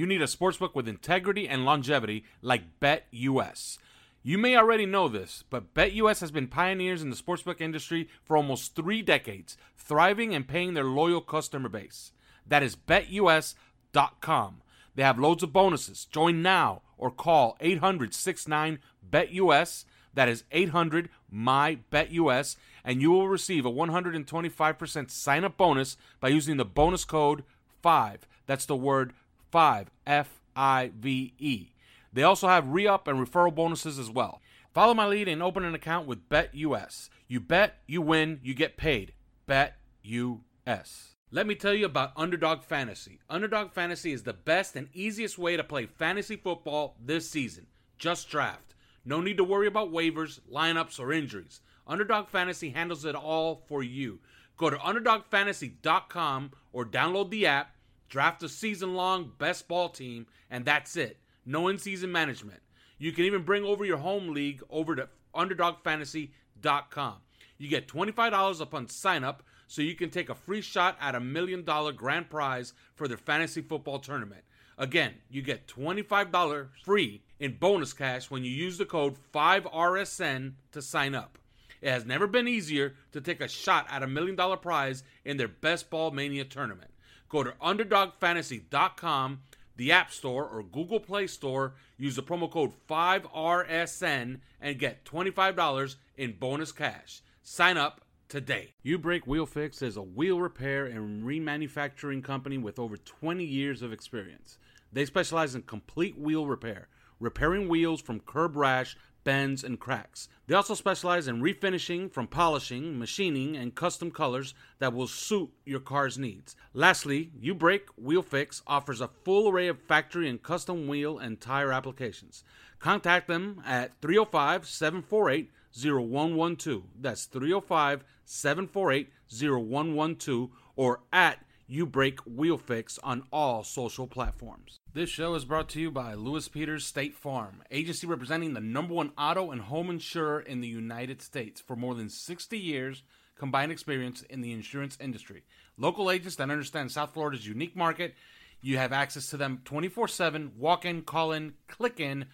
You need a sportsbook with integrity and longevity like BetUS. You may already know this, but BetUS has been pioneers in the sportsbook industry for almost three decades, thriving and paying their loyal customer base. That is betus.com. They have loads of bonuses. Join now or call 800 69 BetUS. That is 800 my BetUS, and you will receive a 125% sign up bonus by using the bonus code 5. That's the word 5, F I V E. They also have re up and referral bonuses as well. Follow my lead and open an account with BetUS. You bet, you win, you get paid. BetUS. Let me tell you about Underdog Fantasy. Underdog Fantasy is the best and easiest way to play fantasy football this season. Just draft. No need to worry about waivers, lineups, or injuries. Underdog Fantasy handles it all for you. Go to UnderdogFantasy.com or download the app, draft a season long best ball team, and that's it. No in season management. You can even bring over your home league over to UnderdogFantasy.com. You get $25 upon sign up so you can take a free shot at a million dollar grand prize for their fantasy football tournament. Again, you get $25 free in bonus cash when you use the code 5RSN to sign up. It has never been easier to take a shot at a million dollar prize in their Best Ball Mania tournament. Go to UnderdogFantasy.com, the App Store, or Google Play Store. Use the promo code 5RSN and get $25 in bonus cash. Sign up today. U Brake Wheel Fix is a wheel repair and remanufacturing company with over 20 years of experience. They specialize in complete wheel repair, repairing wheels from curb rash, bends, and cracks. They also specialize in refinishing from polishing, machining, and custom colors that will suit your car's needs. Lastly, U Brake Wheel Fix offers a full array of factory and custom wheel and tire applications. Contact them at 305 748 0112. That's 305 748 0112 or at You Break Wheel Fix on all social platforms. This show is brought to you by Lewis Peters State Farm, agency representing the number one auto and home insurer in the United States for more than 60 years combined experience in the insurance industry. Local agents that understand South Florida's unique market. You have access to them 24 7, walk in, call in, click in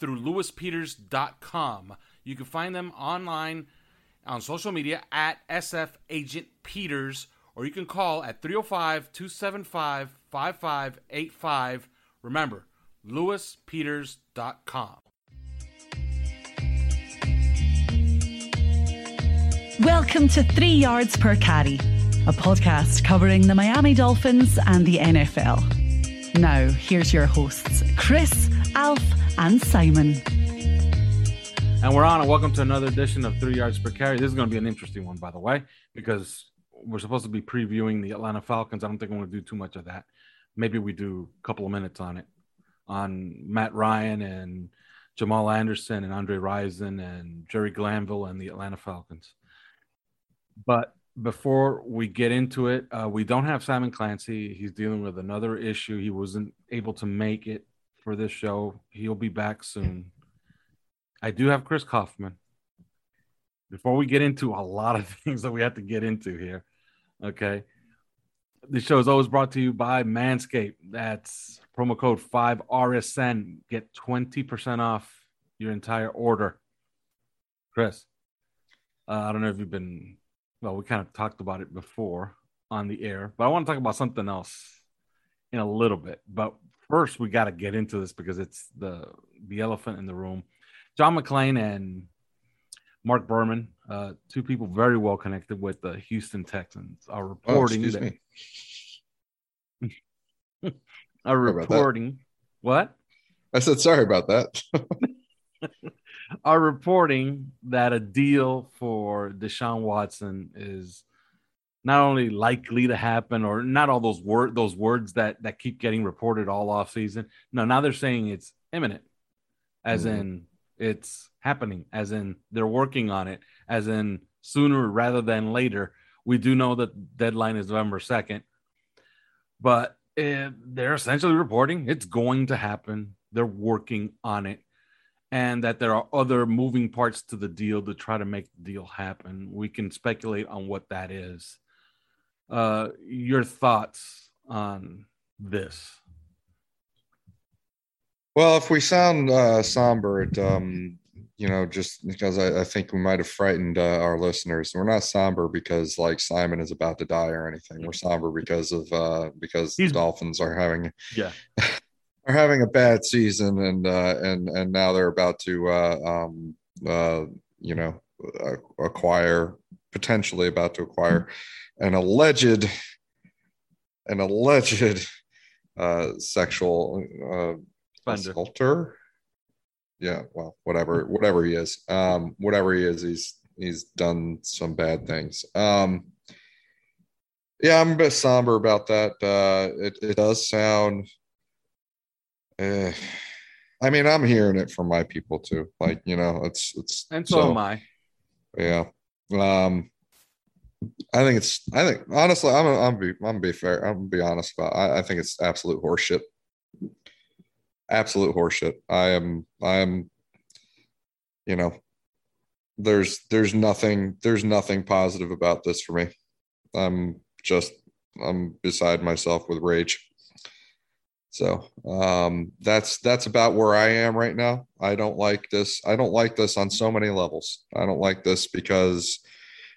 through lewispeters.com. You can find them online on social media at SF Agent Peters, or you can call at 305 275 5585. Remember, lewispeters.com. Welcome to Three Yards Per Carry, a podcast covering the Miami Dolphins and the NFL. Now, here's your hosts, Chris, Alf, and Simon. And we're on, and welcome to another edition of Three Yards Per Carry. This is going to be an interesting one, by the way, because we're supposed to be previewing the Atlanta Falcons. I don't think I'm going to do too much of that. Maybe we do a couple of minutes on it, on Matt Ryan and Jamal Anderson and Andre Rison and Jerry Glanville and the Atlanta Falcons. But before we get into it, uh, we don't have Simon Clancy. He's dealing with another issue. He wasn't able to make it for this show. He'll be back soon. I do have Chris Kouffman. Before we get into a lot of things that we have to get into here, okay. The show is always brought to you by Manscaped. That's promo code 5RSN. Get 20% off your entire order. Chris, uh, I don't know if you've been, well, we kind of talked about it before on the air, but I want to talk about something else in a little bit. But first, we got to get into this because it's the the elephant in the room. John McClain and Mark Berman, uh, two people very well connected with the Houston Texans, are oh, reporting oh, that, are reporting what? I said sorry about that. are reporting that a deal for Deshaun Watson is not only likely to happen or not all those word those words that that keep getting reported all off season. No, now they're saying it's imminent, as mm-hmm. in it's happening, as in they're working on it, as in sooner rather than later. We do know that deadline is November second, but uh, they're essentially reporting it's going to happen. They're working on it, and that there are other moving parts to the deal to try to make the deal happen. We can speculate on what that is. Uh, your thoughts on this? Well, if we sound uh, somber, it um, you know, just because I, I think we might have frightened uh, our listeners. We're not somber because like Simon is about to die or anything. We're somber because of uh, because He's, the Dolphins are having yeah. are having a bad season and uh, and and now they're about to uh, um, uh, you know acquire potentially about to acquire an alleged an alleged uh, sexual uh, assaulter yeah, well, whatever, whatever he is, um, whatever he is, he's he's done some bad things. Um, yeah, I'm a bit somber about that. Uh, it it does sound. Uh, I mean, I'm hearing it from my people too. Like you know, it's it's and so, so am I. Yeah. Um, I think it's. I think honestly, I'm. I'm be. I'm gonna be fair. I'm gonna be honest about. It. I, I think it's absolute horseshit absolute horseshit. I am I am you know there's there's nothing there's nothing positive about this for me. I'm just I'm beside myself with rage. So um, that's that's about where I am right now. I don't like this. I don't like this on so many levels. I don't like this because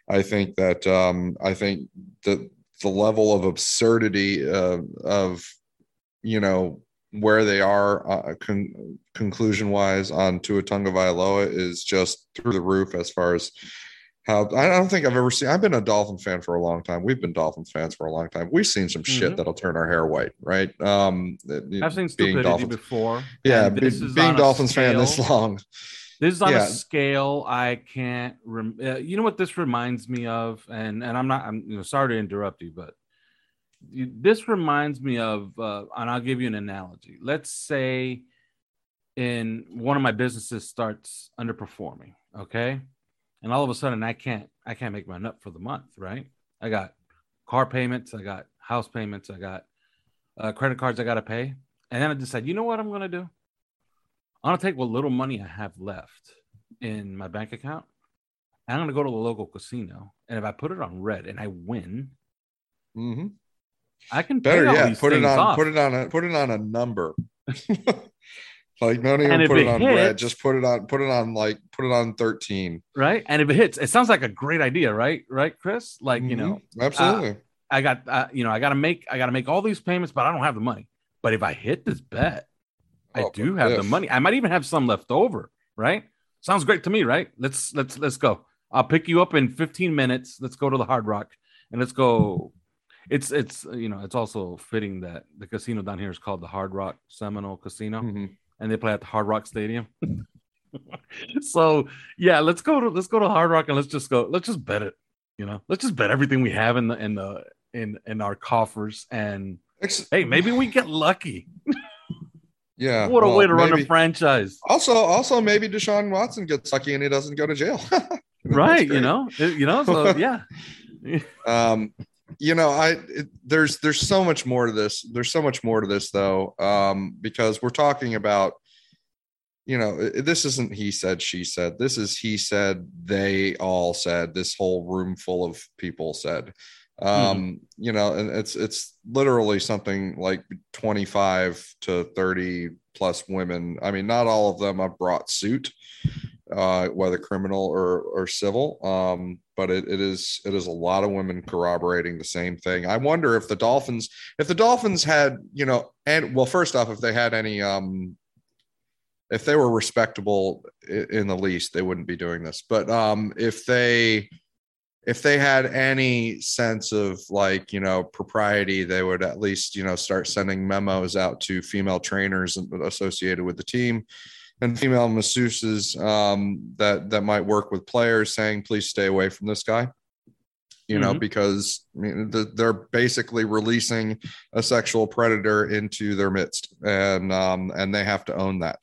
I think that um, I think the the level of absurdity uh, of you know where they are uh, con- conclusion wise on Tua Tagovailoa is just through the roof as far as how I don't think I've ever seen. I've been a Dolphin fan for a long time. We've been Dolphins fans for a long time. We've seen some mm-hmm. shit that'll turn our hair white, right? Um, I've seen stupidity Dolphins, before. Yeah, be, being Dolphins fan this long. This is on yeah. a scale I can't. Rem- uh, you know what this reminds me of, and and I'm not. I'm you know sorry to interrupt you, but this reminds me of, uh, and I'll give you an analogy. Let's say in one of my businesses starts underperforming, okay, and all of a sudden I can't, I can't make my nut for the month, right? I got car payments, I got house payments, I got uh, credit cards I got to pay, and then I decide, you know what I'm gonna do? I'm gonna take what little money I have left in my bank account, I'm gonna go to the local casino, and if I put it on red and I win. Mm-hmm I can better yeah put it on off. put it on a put it on a number. like don't even put it, it on hits, red. Just put it on put it on like put it on 13. Right. And if it hits, it sounds like a great idea, right? Right, Chris? Like, mm-hmm. you know, absolutely. Uh, I got uh, you know, I gotta make I gotta make all these payments, but I don't have the money. But if I hit this bet, oh, I do have if. the money. I might even have some left over, right? Sounds great to me, right? Let's let's let's go. I'll pick you up in 15 minutes. Let's go to the Hard Rock and let's go it's it's you know it's also fitting that the casino down here is called the Hard Rock Seminole Casino, mm-hmm. and they play at the Hard Rock Stadium. so yeah, let's go to let's go to Hard Rock and let's just go. Let's just bet it. You know, let's just bet everything we have in the in the in in our coffers, and hey, maybe we get lucky. Yeah. What a well, way to maybe, run a franchise. Also, also maybe Deshaun Watson gets lucky and he doesn't go to jail. right. You know, you know, so yeah. um, you know, I it, there's there's so much more to this. There's so much more to this though, um, because we're talking about, you know, this isn't he said she said. This is he said they all said. This whole room full of people said. Um, mm you know, and it's it's literally something like 25 to 30 plus women. I mean, not all of them have brought suit uh, whether criminal or or civil. Um, but it, it is it is a lot of women corroborating the same thing. I wonder if the Dolphins if the Dolphins had you know and well first off if they had any um if they were respectable in the least they wouldn't be doing this but um if they if they had any sense of like you know propriety they would at least you know start sending memos out to female trainers associated with the team and female masseuses um, that that might work with players, saying, "Please stay away from this guy." You know, mm-hmm. because I mean, the, they're basically releasing a sexual predator into their midst, and um, and they have to own that.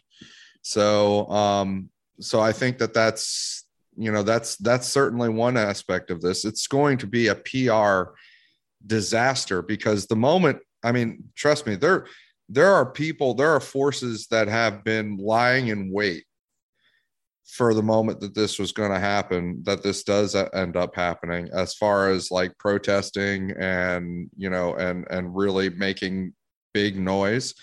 So, um, so I think that that's you know that's that's certainly one aspect of this. It's going to be a PR disaster because the moment I mean, trust me, they're there are people, there are forces that have been lying in wait for the moment that this was going to happen that this does end up happening as far as like protesting and you know and and really making big noise.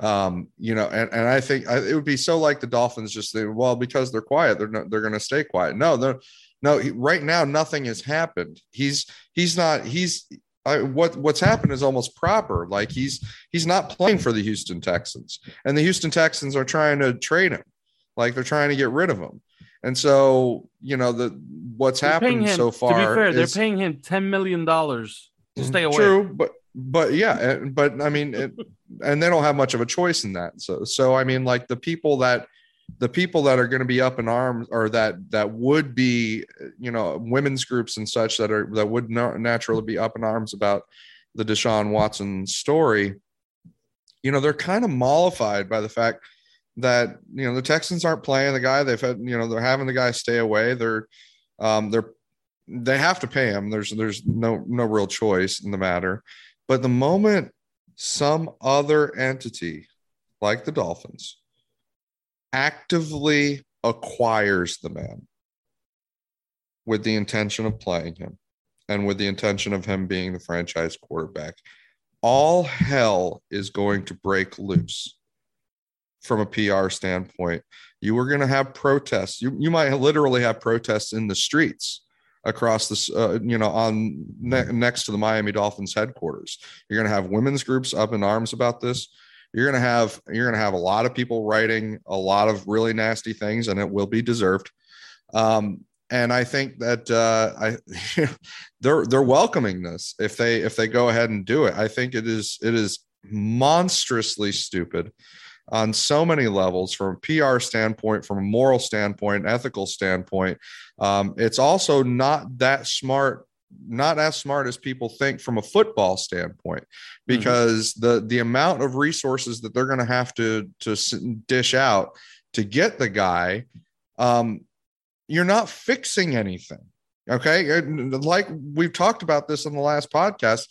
Um you know and, and i think it would be so like the dolphins just say well because they're quiet they're not they're going to stay quiet. No they're no right now nothing has happened. He's he's not he's I, what what's happened is almost proper. Like he's he's not playing for the Houston Texans, and the Houston Texans are trying to trade him. Like they're trying to get rid of him. And so, you know, the what's they're happened him, so far. To be fair, is, they're paying him ten million dollars to mm-hmm. stay away. True, but but yeah, but I mean, it, and they don't have much of a choice in that. So so I mean, like the people that the people that are going to be up in arms or that that would be you know women's groups and such that are that would naturally be up in arms about the Deshaun Watson story you know they're kind of mollified by the fact that you know the Texans aren't playing the guy they've had you know they're having the guy stay away they're um they're they have to pay him there's there's no no real choice in the matter. But the moment some other entity like the Dolphins actively acquires the man with the intention of playing him and with the intention of him being the franchise quarterback, all hell is going to break loose from a PR standpoint. You are going to have protests. You, you might literally have protests in the streets across this, uh, you know, on ne- next to the Miami Dolphins headquarters. You're going to have women's groups up in arms about this you're going to have you're going to have a lot of people writing a lot of really nasty things and it will be deserved um, and i think that uh, i they're they're welcoming this if they if they go ahead and do it i think it is it is monstrously stupid on so many levels from a PR standpoint, from a moral standpoint, ethical standpoint. Um, it's also not that smart not as smart as people think from a football standpoint mm-hmm. because mm-hmm. the the amount of resources that they're going to have to to dish out to get the guy um you're not fixing anything okay like we've talked about this in the last podcast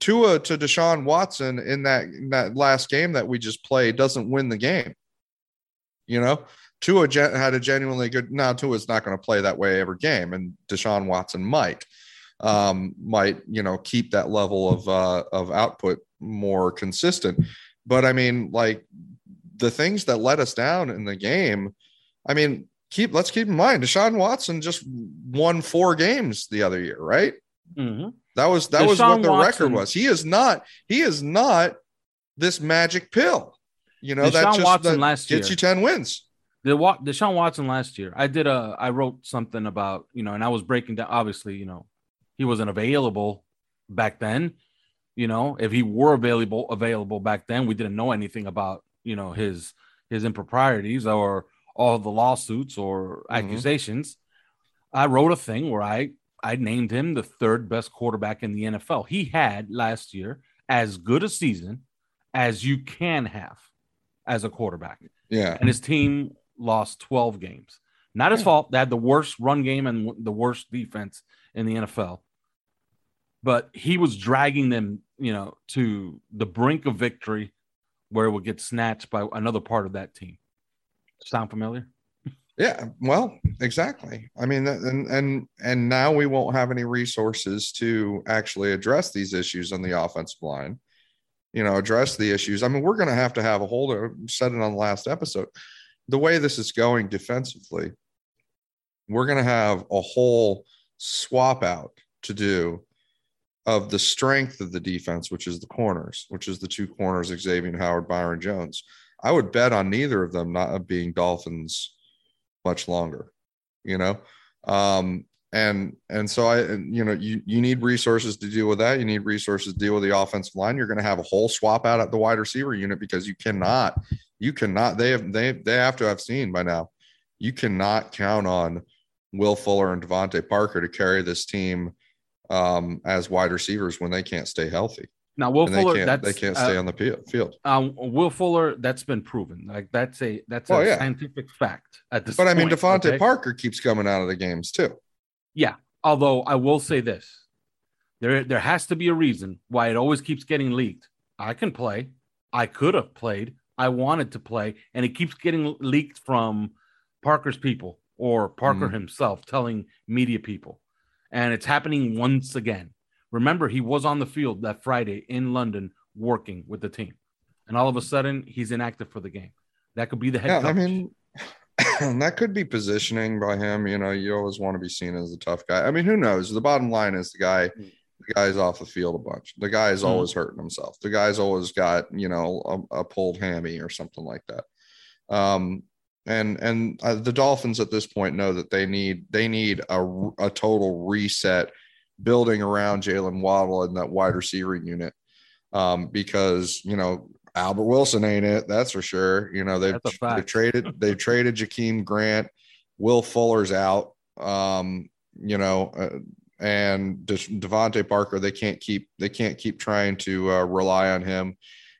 Tua to Deshaun Watson in that in that last game that we just played doesn't win the game you know Tua had a genuinely good now Tua's not going to play that way every game and Deshaun Watson might um, might you know keep that level of uh, of output more consistent. But I mean, like the things that let us down in the game. I mean, keep let's keep in mind, Deshaun Watson just won four games the other year, right? Mm-hmm. That was that Deshaun was what the Watson, record was. He is not he is not this magic pill. You know Deshaun that just Watson that last gets year. you ten wins. The Deshaun Watson last year, I did a I wrote something about you know, and I was breaking down. Obviously, you know, he wasn't available back then. You know, if he were available available back then, we didn't know anything about you know his his improprieties or all the lawsuits or mm-hmm. accusations. I wrote a thing where I I named him the third best quarterback in the NFL. He had last year as good a season as you can have as a quarterback. Yeah. And his team lost 12 games. Not his yeah. fault. They had the worst run game and the worst defense in the NFL. But he was dragging them, you know, to the brink of victory where it would get snatched by another part of that team. Sound familiar? Yeah, well, exactly. I mean, and and and now we won't have any resources to actually address these issues on the offensive line. You know, address the issues. I mean, we're going to have to have a whole. Uh, said it on the last episode. The way this is going defensively, we're going to have a whole swap out to do of the strength of the defense, which is the corners, which is the two corners, Xavier Howard, Byron Jones. I would bet on neither of them not being Dolphins much longer, you know? Um, and and so I you know you you need resources to deal with that. You need resources to deal with the offensive line. You're going to have a whole swap out at the wide receiver unit because you cannot you cannot they have they they have to have seen by now you cannot count on Will Fuller and DeVante Parker to carry this team um, as wide receivers when they can't stay healthy. Now, Will and Fuller, they can't, that's, they can't uh, stay on the field. Um, Will Fuller, that's been proven. Like that's a that's Oh, a yeah. scientific fact at this. Point. But I mean, point, DeVante okay? Parker keeps coming out of the games too. Yeah. Although I will say this, there there has to be a reason why it always keeps getting leaked. I can play. I could have played. I wanted to play, and it keeps getting leaked from Parker's people or Parker Mhm. himself telling media people. And it's happening once again. Remember, he was on the field that Friday in London working with the team. And all of a sudden, he's inactive for the game. That could be the head Yeah, coach. I mean, that could be positioning by him. You know, you always want to be seen as the tough guy. I mean, who knows? The bottom line is the guy, the guy's off the field a bunch. The guy's is Mhm. always hurting himself. The guy's always got you know a, a pulled hammy or something like that. Um, and and uh, the Dolphins at this point know that they need they need a, a total reset, building around Jaylen Waddle and that wide receiving unit, um, because you know Albert Wilson ain't it. That's for sure. You know they've, they've traded they traded Jakeem Grant, Will Fuller's out. Um, you know, uh, and De- DeVante Parker they can't keep they can't keep trying to uh, rely on him.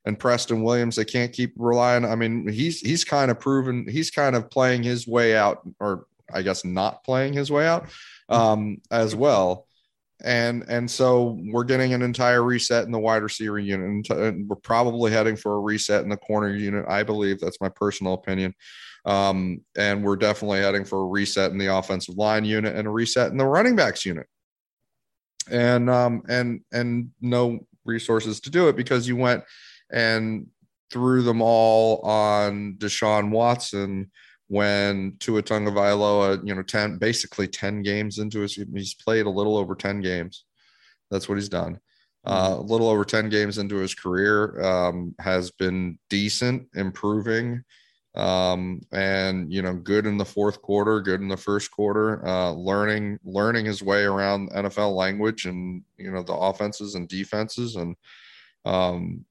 And Preston Williams, they can't keep relying. I mean, he's he's kind of proven he's kind of playing his way out, or I guess not playing his way out um, as well. And and so we're getting an entire reset in the wide receiver unit and, we're probably heading for a reset in the corner unit i believe. That's my personal opinion. Um, and we're definitely heading for a reset in the offensive line unit and a reset in the running backs unit. And um and and no resources to do it because you went and threw them all on Deshaun Watson when Tua Tagovailoa, you know, 10 basically 10 games into his he's played a little over 10 games. That's what he's done. Uh, a little over 10 games into his career um, has been decent, improving, um, and you know, good in the fourth quarter, good in the first quarter, uh, learning learning his way around NFL language and you know the offenses and defenses and um,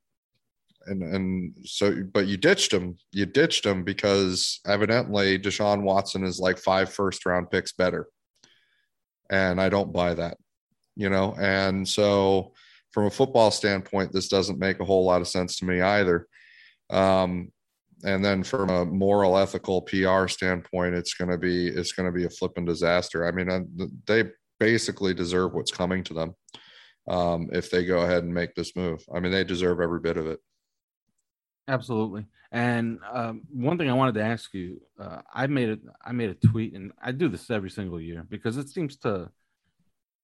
and and so but you ditched him you ditched him because evidently deshaun watson is like five first round picks better. And i don't buy that you know? And so from a football standpoint this doesn't make a whole lot of sense to me either. Um and then from a moral ethical pr standpoint it's going to be it's going to be a flipping disaster. I mean uh, they basically deserve what's coming to them um, if they go ahead and make this move. I mean they deserve every bit of it Absolutely. And um, one thing I wanted to ask you, uh, I made it. I made a tweet, and I do this every single year because it seems to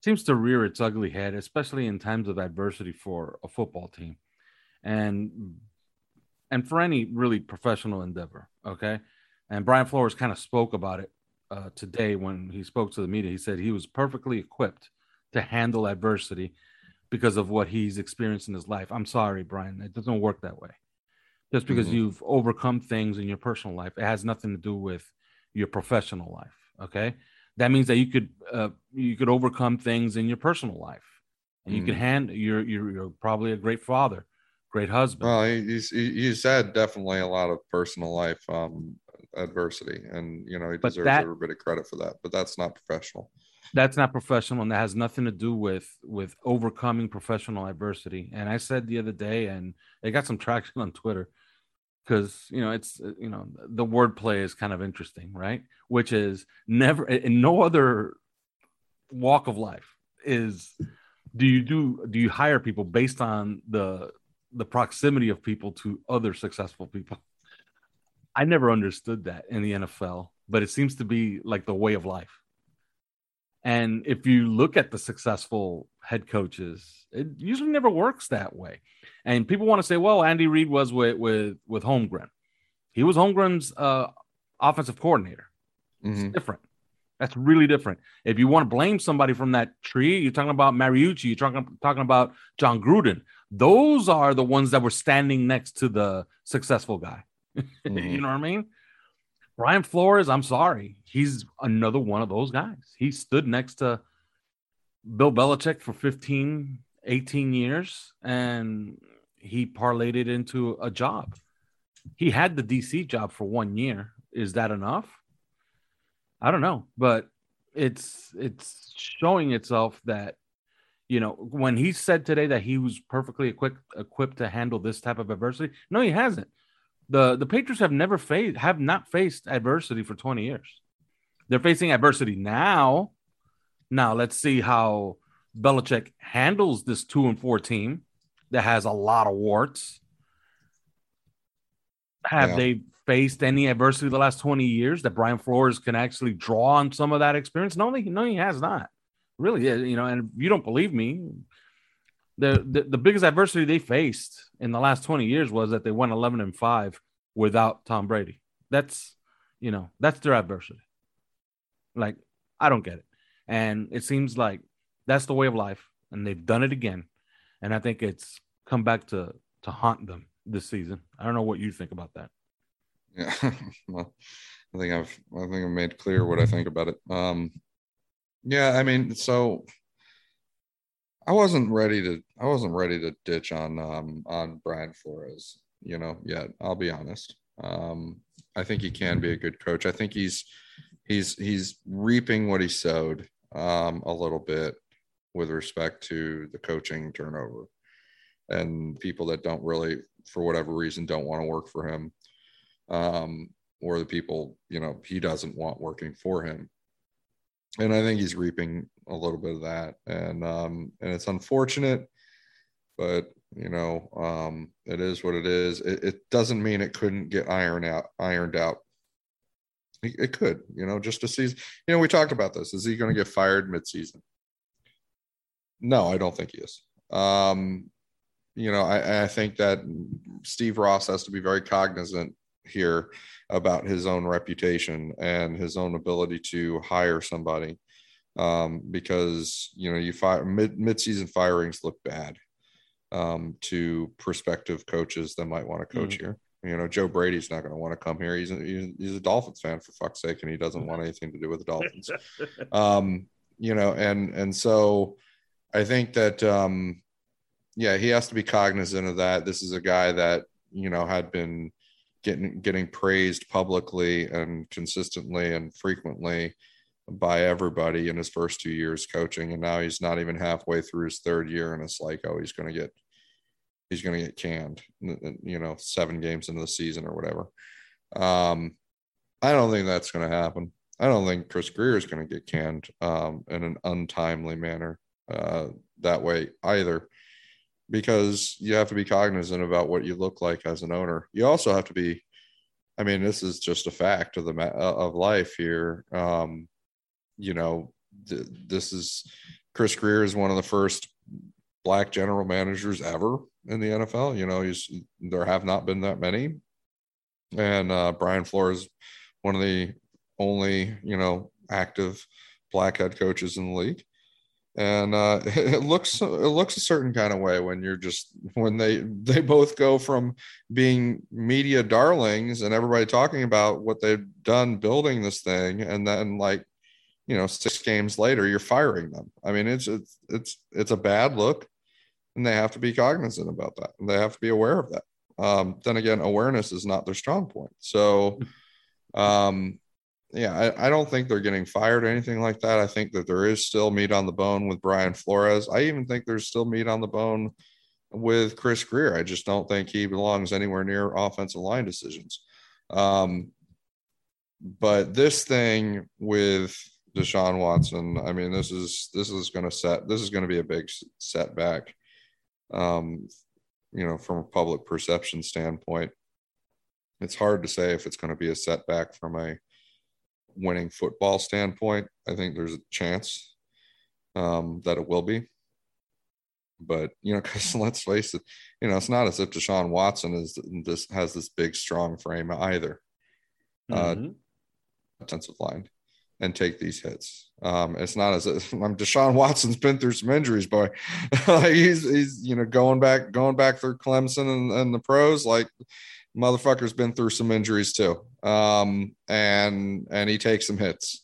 seems to rear its ugly head, especially in times of adversity for a football team, and and for any really professional endeavor. Okay, and Brian Flores kind of spoke about it uh, today when he spoke to the media. He said he was perfectly equipped to handle adversity because of what he's experienced in his life. I'm sorry, Brian, it doesn't work that way just because Mhm. you've overcome things in your personal life it has nothing to do with your professional life okay that means that you could uh, you could overcome things in your personal life and you could Mhm. hand you're, you're you're probably a great father great husband Well, he- he's he's had definitely a lot of personal life um, adversity, and you know he But deserves that- every bit of credit for that. But that's not professional. that's not professional and that has nothing to do with with overcoming professional adversity and i said the other day and it got some traction on twitter because you know it's uh, you know the wordplay is kind of interesting right which is never in no other walk of life is do you do do you hire people based on the the proximity of people to other successful people? I never understood that in the NFL, but it seems to be like the way of life. And if you look at the successful head coaches, it usually never works that way. And people want to say, well, Andy Reid was with with with Holmgren. He was Holmgren's uh, offensive coordinator. Mm-hmm. It's different. That's really different. If you want to blame somebody from that tree, you're talking about Mariucci, you're talking, talking about Jon Gruden. Those are the ones that were standing next to the successful guy. Mm-hmm. you know what I mean? Brian Flores, I'm sorry. He's another one of those guys. He stood next to Bill Belichick for 15, 18 years, and he parlayed it into a job. He had the DC job for one year. Is that enough? I don't know, but it's it's showing itself that you know when he said today that he was perfectly equipped equipped to handle this type of adversity. No, he hasn't. The The Patriots have never faced have not faced adversity for twenty years. They're facing adversity now. Now let's see how Belichick handles this two and four team that has a lot of warts. Have yeah. they faced any adversity the last 20 years that Brian Flores can actually draw on some of that experience? No, he, no, he has not. Really, you know, and if you don't believe me, the, the, biggest adversity they faced in the last 20 years was that they went 11 and 5 without Tom Brady. That's, you know, that's their adversity. Like, I don't get it. And it seems like that's the way of life. And they've done it again. And I think it's come back to to haunt them this season. I don't know what you think about that. Yeah, well, I think I've I think I've made clear what I think about it. Um, yeah, I mean, so I wasn't ready to I wasn't ready to ditch on um on Brian Flores, you know, yet. I'll be honest. Um, I think he can be a good coach. I think he's he's he's reaping what he sowed um a little bit with respect to the coaching turnover and people that don't really for whatever reason don't want to work for him um, or the people you know he doesn't want working for him and i think he's reaping a little bit of that. And um and it's unfortunate but you know um it is what it is. It, it doesn't mean it couldn't get ironed out ironed out. It, it could you know just a season you know we talked about this. Is he going to get fired midseason? No i don't think he is. Um you know I, I think that steve ross has to be very cognizant here about his own reputation and his own ability to hire somebody um, because you know you fire mid mid-season firings look bad um, to prospective coaches that might want to coach mm-hmm. here. You know, Joe Brady's not going to want to come here. He's a, he's a Dolphins fan for fuck's sake, and he doesn't want anything to do with the Dolphins. um, you know, and and so I think that um, yeah, he has to be cognizant of that. This is a guy that you know had been getting getting praised publicly and consistently and frequently by everybody in his first two years coaching and now he's not even halfway through his third year and it's like oh he's going to get he's going to get canned you know seven games into the season or whatever. Um i don't think that's going to happen. I don't think chris grier is going to get canned um in an untimely manner uh that way either because you have to be cognizant about what you look like as an owner. You also have to be, I mean, this is just a fact of the uh, of life here. Um, you know, th- this is Chris Grier is one of the first black general managers ever in the NFL. You know, he's there have not been that many, and uh, Brian Flores, one of the only you know active black head coaches in the league and uh, it looks it looks a certain kind of way when you're just when they they both go from being media darlings and everybody talking about what they've done building this thing and then like you know six games later you're firing them. I mean it's it's it's it's a bad look and they have to be cognizant about that. They have to be aware of that. Um, then again awareness is not their strong point. So um, yeah, I, I, don't think they're getting fired or anything like that. I think that there is still meat on the bone with Brian Flores. I even think there's still meat on the bone with Chris Grier. I just don't think he belongs anywhere near offensive line decisions. Um, but this thing with Deshaun Watson. I mean, this is this is going to set this is going to be a big setback. Um, you know, from a public perception standpoint, it's hard to say if it's going to be a setback from a winning football standpoint. I think there's a chance um, that it will be. But you know, because let's face it, you know, it's not as if Deshaun Watson is this has this big strong frame either. Uh, mm-hmm. Uh, offensive line and take these hits. Um, it's not as if I'm Deshaun Watson's been through some injuries, boy. he's he's you know going back going back through Clemson and, and the pros like motherfucker's been through some injuries too. Um, and and he takes some hits.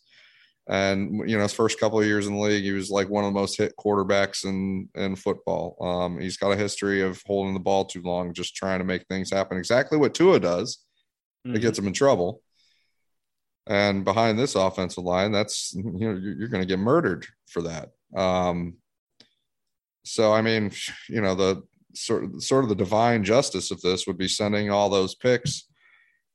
And you know, his first couple of years in the league, he was like one of the most hit quarterbacks in in football. Um, he's got a history of holding the ball too long, just trying to make things happen. Exactly what Tua does. Mm-hmm. It gets him in trouble. And behind this offensive line, that's you know you're, you're going to get murdered for that. Um, so I mean, you know the sort of, sort of the divine justice of this would be sending all those picks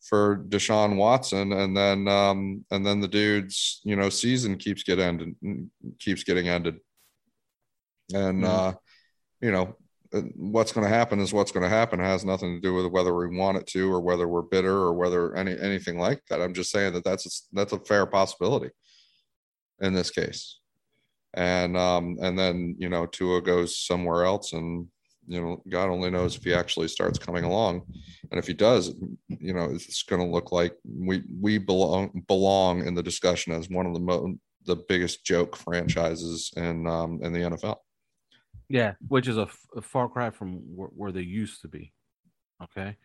for Deshaun Watson, and then um, and then the dude's you know season keeps get ended keeps getting ended, and mm-hmm. uh, you know uh, what's going to happen is what's going to happen. It has nothing to do with whether we want it to or whether we're bitter or whether any anything like that. I'm just saying that that's a, that's a fair possibility in this case. And um and then you know Tua goes somewhere else and you know God only knows if he actually starts coming along. And if he does, you know it's going to look like we we belong belong in the discussion as one of the mo- the biggest joke franchises in um in the NFL. Yeah, which is a, far cry from where, where, they used to be. Okay,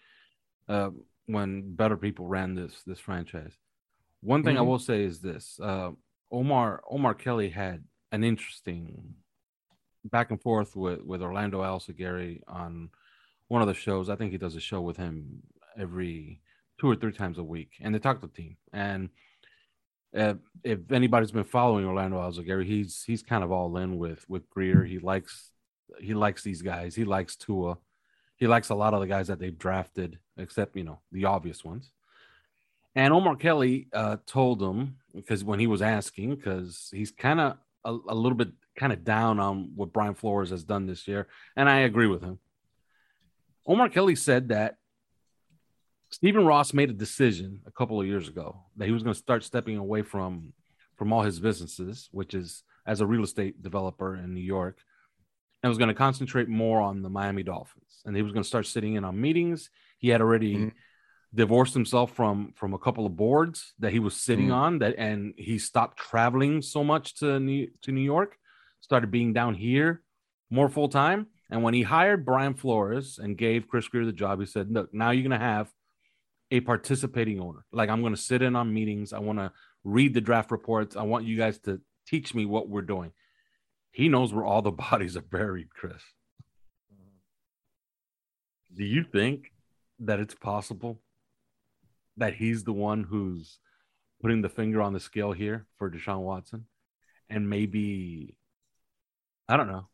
uh, when better people ran this this franchise. One thing mm-hmm. I will say is this: uh, Omar Omar Kelly had an interesting back and forth with with Orlando Alzugaray on one of the shows. I think he does a show with him every two or three times a week, and they talk to the team. And if anybody's been following Orlando Alzugaray, he's he's kind of all in with with Grier. He likes he likes these guys. He likes Tua. He likes a lot of the guys that they've drafted, except you know the obvious ones. And Omar Kelly uh, told him because when he was asking, because he's kind of a, a, little bit kind of down on what Brian Flores has done this year, and I agree with him. Omar Kelly said that Stephen Ross made a decision a couple of years ago that he was going to start stepping away from from all his businesses, which is as a real estate developer in New York, and was going to concentrate more on the Miami Dolphins. And he was going to start sitting in on meetings. He had already mm-hmm. divorced himself from from a couple of boards that he was sitting mm-hmm. on that and he stopped traveling so much to New, to New York, started being down here more full time. And when he hired Brian Flores and gave Chris Grier the job, he said, "Look, now you're going to have a participating owner. Like I'm going to sit in on meetings. I want to read the draft reports. I want you guys to teach me what we're doing." He knows where all the bodies are buried, Chris. Do you think that it's possible that he's the one who's putting the finger on the scale here for Deshaun Watson? And maybe I don't know,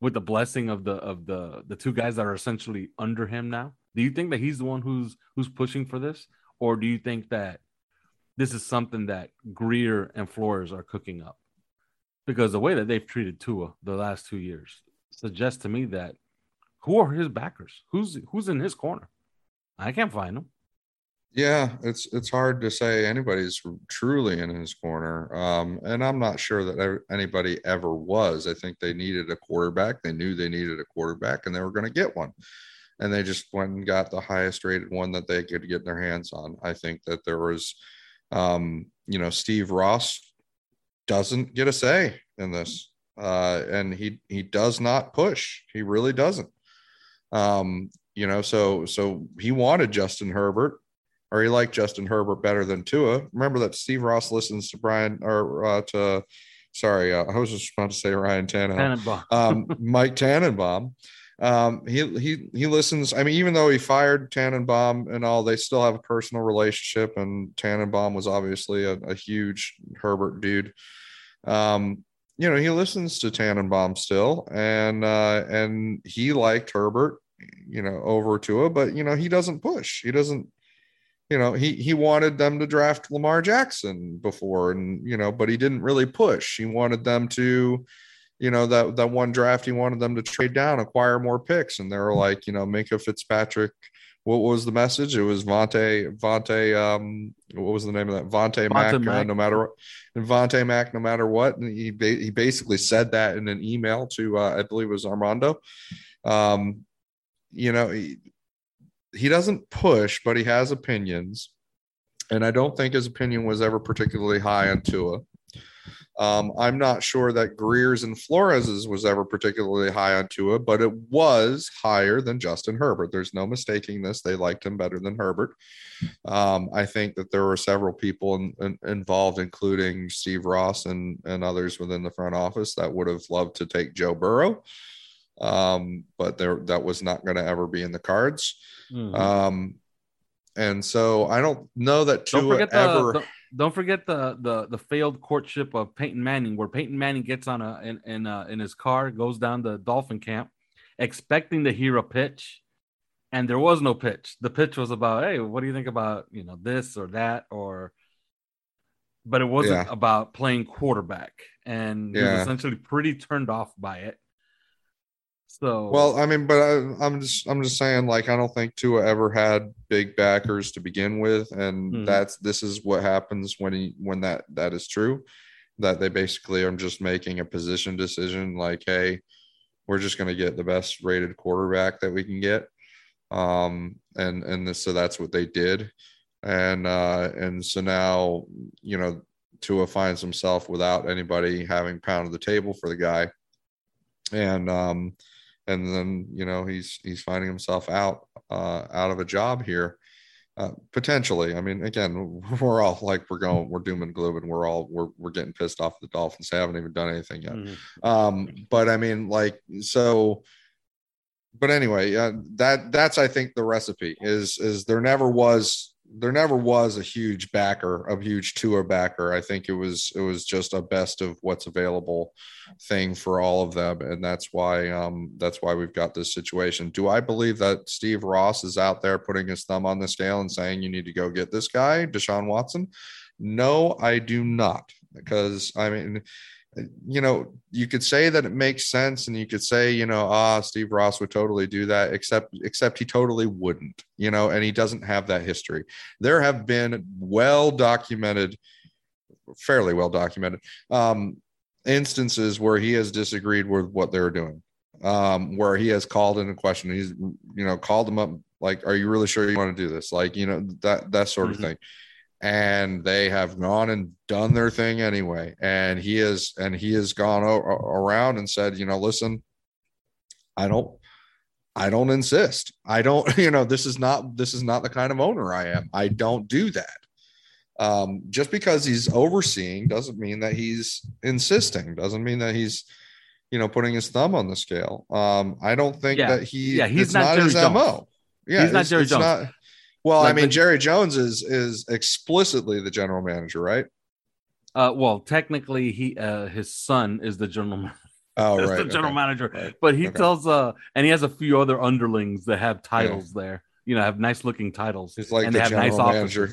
with the blessing of the of the the two guys that are essentially under him now. Do you think that he's the one who's who's pushing for this? Or do you think that this is something that Grier and Flores are cooking up? because the way that they've treated Tua the last two years suggests to me that who are his backers? Who's who's in his corner? I can't find them. Yeah, it's it's hard to say anybody's truly in his corner, um, and I'm not sure that anybody ever was. I think they needed a quarterback. They knew they needed a quarterback, and they were going to get one, and they just went and got the highest rated one that they could get their hands on. I think that there was, um, you know, Steve Ross doesn't get a say in this, uh, and he he does not push. He really doesn't. Um, you know, so so he wanted Justin Herbert, or he liked Justin Herbert better than Tua. Remember that Steve Ross listens to Brian or uh, to sorry, uh, I was just about to say Ryan Tannehill, um, Mike Tannenbaum. Um, he he he listens. I mean, even though he fired Tannenbaum and all, they still have a personal relationship. And Tannenbaum was obviously a, a huge Herbert dude. Um, you know, he listens to Tannenbaum still, and uh, and he liked Herbert, you know, over Tua, but you know, he doesn't push. He doesn't you know, he he wanted them to draft Lamar Jackson before, and you know, but he didn't really push. He wanted them to, you know, that that one draft he wanted them to trade down, acquire more picks, and they were like, you know, Minkah Fitzpatrick. What was the message? It was Vontae Vontae. Um, what was the name of that? Vontae, Mack, Mack. Uh, no matter what, and Vontae Mack, no matter what. And he he basically said that in an email to uh, I believe it was Armando. Um, you know, he, he doesn't push, but he has opinions. And I don't think his opinion was ever particularly high on Tua. Um, I'm not sure that Grier's and Flores's was ever particularly high on Tua, but it was higher than Justin Herbert. There's no mistaking this. They liked him better than Herbert. Um, I think that there were several people in, in, involved, including Steve Ross and, and others within the front office, that would have loved to take Joe Burrow um, but there that was not going to ever be in the cards. Mm-hmm. Um, and so I don't know that Tua don't forget the, ever. Don't, don't, forget the the the failed courtship of Peyton Manning, where Peyton Manning gets on a in in, uh, in his car, goes down the Dolphin camp, expecting to hear a pitch, and there was no pitch. The pitch was about, hey, what do you think about you know this or that or but it wasn't yeah. about playing quarterback and yeah. he was essentially pretty turned off by it so well, I mean, but I, am just I'm just saying, like, I don't think Tua ever had big backers to begin with, and mm-hmm. that's this is what happens when he when that that is true, that they basically are just making a position decision, like, hey, we're just going to get the best rated quarterback that we can get, um, and and this, so that's what they did, and uh, and so now you know Tua finds himself without anybody having pounded the table for the guy, and um and then you know he's he's finding himself out uh, out of a job here uh, potentially. I mean, again, we're all like we're going, we're doom and gloom, and we're all we're we're getting pissed off the Dolphins. They haven't even done anything yet. Mm-hmm. Um, but I mean, like so. But anyway, uh, that that's I think the recipe is is there never was there never was a huge backer, a huge Tua backer. I think it was it was just a best of what's available thing for all of them, and that's why um, that's why we've got this situation. Do I believe that Steve Ross is out there putting his thumb on the scale and saying you need to go get this guy, Deshaun Watson? No, I do not, because I mean you know, you could say that it makes sense, and you could say, you know, ah, Steve Ross would totally do that, except except he totally wouldn't, you know, and he doesn't have that history. There have been well documented, fairly well documented, um, instances where he has disagreed with what they're doing, um, where he has called into question. He's, you know, called them up like, "Are you really sure you want to do this?" Like, you know, that that sort mm-hmm. of thing and they have gone and done their thing anyway and he is and he has gone o- around and said you know listen i don't i don't insist i don't you know this is not this is not the kind of owner i am i don't do that um, just because he's overseeing doesn't mean that he's insisting doesn't mean that he's you know putting his thumb on the scale um, i don't think yeah. that he yeah he's not, not his Jones. mo yeah he's not Jerry Jones. Not, well, like, I mean, Jerry Jones is is explicitly the general manager, right? Uh, well, technically, he uh, his son is the general manager. Oh, right. the general okay. manager. Right. But he okay. tells uh and he has a few other underlings that have titles yeah. there. You know, have nice looking titles. He's like and the general nice manager.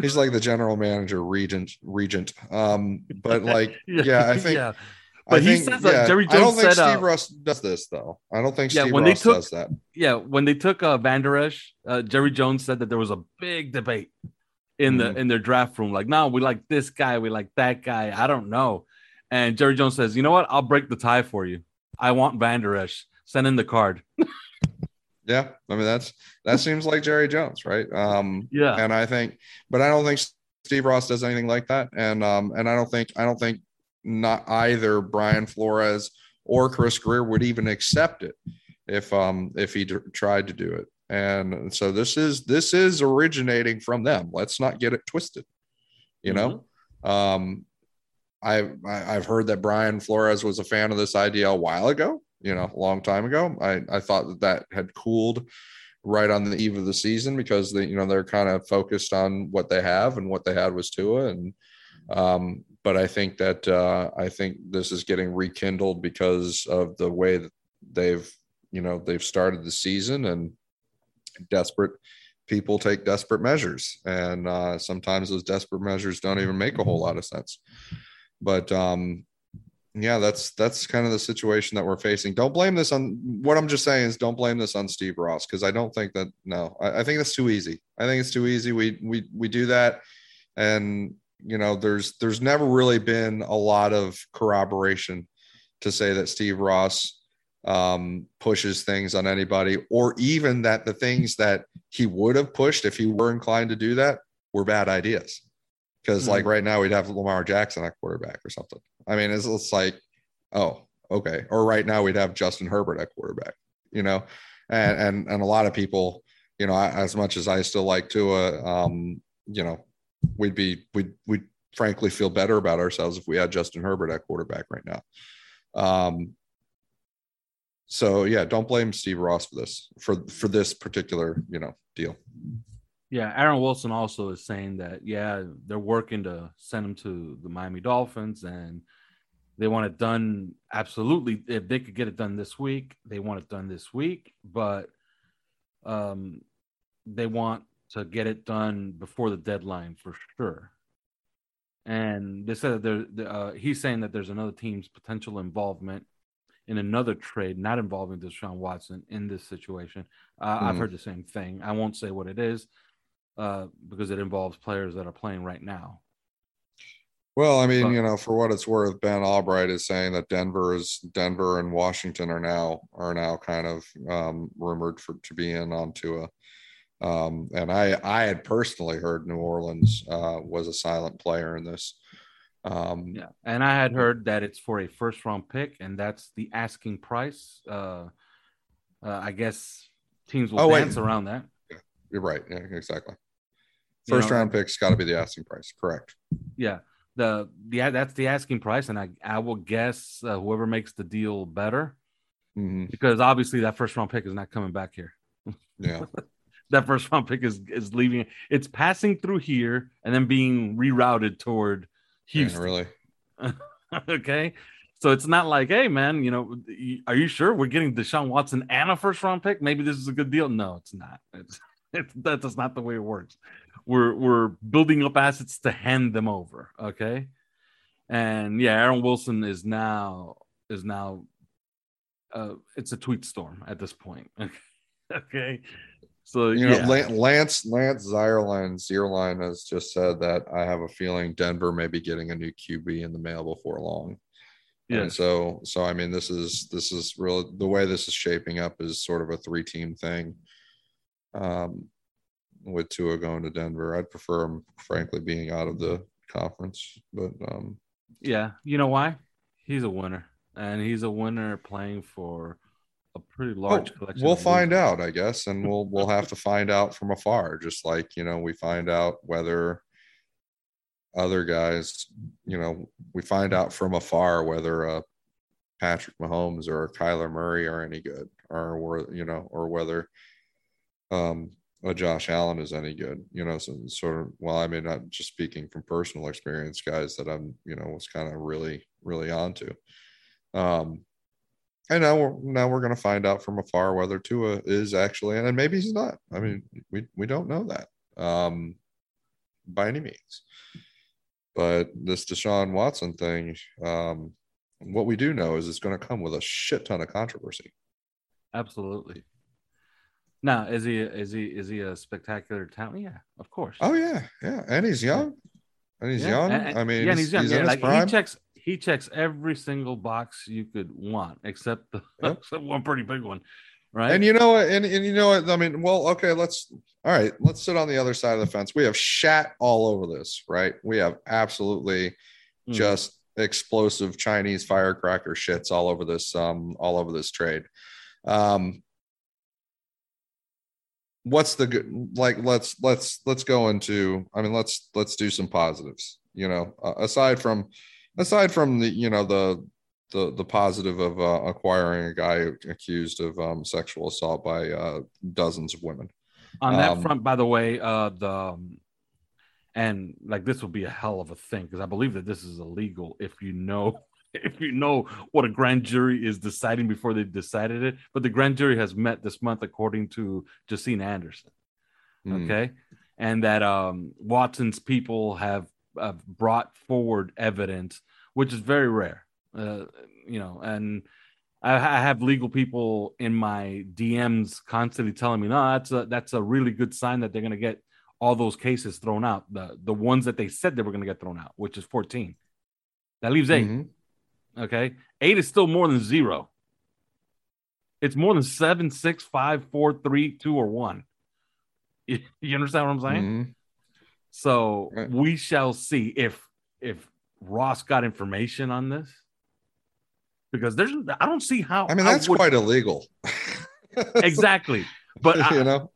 He's like the general manager, regent, regent. Um, but like, yeah, yeah I think yeah. But I he think, says that yeah, Jerry Jones I don't think said, Steve uh, Ross does this though. I don't think yeah, Steve when Ross they took, does that. Yeah, when they took uh, Van Der Esch, uh, Jerry Jones said that there was a big debate in mm. the mm-hmm. in their draft room. Like, no, we like this guy, we like that guy. I don't know. And Jerry Jones says, you know what? I'll break the tie for you. I want Van Der Esch. Send in the card. yeah, I mean that's that seems like Jerry Jones, right? Um, yeah, and I think, but I don't think Steve Ross does anything like that, and um, and I don't think I don't think not either Brian Flores or Chris Grier would even accept it if um if he d- tried to do it. And so this is this is originating from them. Let's not get it twisted. You know, mm-hmm. um, I've I've heard that Brian Flores was a fan of this idea a while ago. You know, a long time ago. I I thought that that had cooled right on the eve of the season because they you know they're kind of focused on what they have and what they had was Tua and um, but I think that uh, I think this is getting rekindled because of the way that they've you know they've started the season and desperate people take desperate measures, and uh, sometimes those desperate measures don't even make a whole lot of sense. But um, yeah, that's that's kind of the situation that we're facing. Don't blame this on what I'm just saying is don't blame this on Steve Ross because I don't think that no, I, I, think that's too easy. I think it's too easy. We we we do that, and you know, there's there's never really been a lot of corroboration to say that Steve Ross um, pushes things on anybody, or even that the things that he would have pushed if he were inclined to do that were bad ideas. Because mm-hmm. like right now we'd have Lamar Jackson at quarterback or something. I mean, it's, it's like, oh, okay. Or right now we'd have Justin Herbert at quarterback, you know, and and and a lot of people, you know, as much as I still like Tua, um, you know, we'd be we'd we'd frankly feel better about ourselves if we had Justin Herbert at quarterback right now. Um, so yeah, don't blame Steve Ross for this for for this particular you know deal. Yeah, Aaron Wilson also is saying that yeah, they're working to send him to the Miami Dolphins and they want it done absolutely if they could get it done this week, they want it done this week, but um they want to get it done before the deadline for sure. And they said that there, uh, he's saying that there's another team's potential involvement in another trade not involving Deshaun Watson in this situation. Uh, mm I've hmm. heard the same thing. I won't say what it is uh, because it involves players that are playing right now. Well, I mean, but, you know, for what it's worth, Ben Albright is saying that Denver is Denver and Washington are now are now kind of um, rumored for to be in on Tua. Um, and I I had personally heard New Orleans uh, was a silent player in this. Um, yeah, and I had heard that it's for a first round pick, and that's the asking price. Uh, uh, I guess teams will oh, dance wait. around that. Yeah, you're right. Yeah, exactly. First you know, round pick's got to be the asking price. Correct. Yeah. The yeah, that's the asking price, and I I will guess uh, whoever makes the deal better, mm-hmm. because obviously that first round pick is not coming back here. Yeah. that first round pick is is leaving. It's passing through here and then being rerouted toward Houston. Really? okay. So it's not like, hey man, you know, are you sure we're getting Deshaun Watson and a first round pick? Maybe this is a good deal. No, it's not. It's, it's that's not the way it works. We're we're building up assets to hand them over. Okay. And yeah, Aaron Wilson is now is now uh it's a tweet storm at this point. okay. So you yeah. know, Lance Lance Zierlein Zierlein has just said that I have a feeling Denver may be getting a new QB in the mail before long. Yeah. And so so I mean this is this is really the way this is shaping up is sort of a three team thing. Um with Tua going to Denver. I'd prefer him frankly being out of the conference. But um yeah, you know why? He's a winner. And he's a winner playing for a pretty large oh, collection. We'll find out, I guess, and we'll we'll have to find out from afar, just like you know we find out whether other guys, you know, we find out from afar whether uh, Patrick Mahomes or Kyler Murray are any good, or were you know, or whether um, a Josh Allen is any good. You know, so sort of. Well, I mean, I'm just speaking from personal experience, guys that I'm, you know, was kind of really, really onto. Um, and now we're now we're going to find out from afar whether Tua is actually, and maybe he's not. I mean, we we don't know that um, by any means. But this Deshaun Watson thing, um, what we do know is it's going to come with a shit ton of controversy. Absolutely. Now, is he is he is he a spectacular talent? Yeah, of course. Oh yeah, yeah, and he's young, and he's yeah. young. And, I mean, yeah, he's young. He's yeah, like he checks he checks every single box you could want, except the yep. except one pretty big one, right? And you know what? And, and you know what? I mean, well, okay, let's all right. Let's sit on the other side of the fence. We have shat all over this, right? We have absolutely mm. just explosive Chinese firecracker shits all over this, um, all over this trade. Um, what's the good like let's let's let's go into i mean let's let's do some positives you know uh, aside from aside from the you know the the the positive of uh, acquiring a guy accused of um, sexual assault by uh, dozens of women. On that um, front, by the way, uh, the um, and like this will be a hell of a thing because I believe that this is illegal if you know if you know what a grand jury is deciding before they decided it. But the grand jury has met this month, according to Josina Anderson. Hmm. okay, and that um, Watson's people have, have brought forward evidence, which is very rare. Uh, you know, and I, I have legal people in my DMs constantly telling me, no, that's a that's a really good sign that they're gonna get all those cases thrown out. The the ones that they said they were gonna get thrown out, which is 14. That leaves 8 Mhm. Okay. Eight is still more than zero. It's more than seven, six, five, four, three, two, or one. You, you understand what I'm saying? Mhm. So Right. we shall see if if Ross got information on this. Because there's I don't see how I mean, that's would- quite illegal. exactly. But I- you know,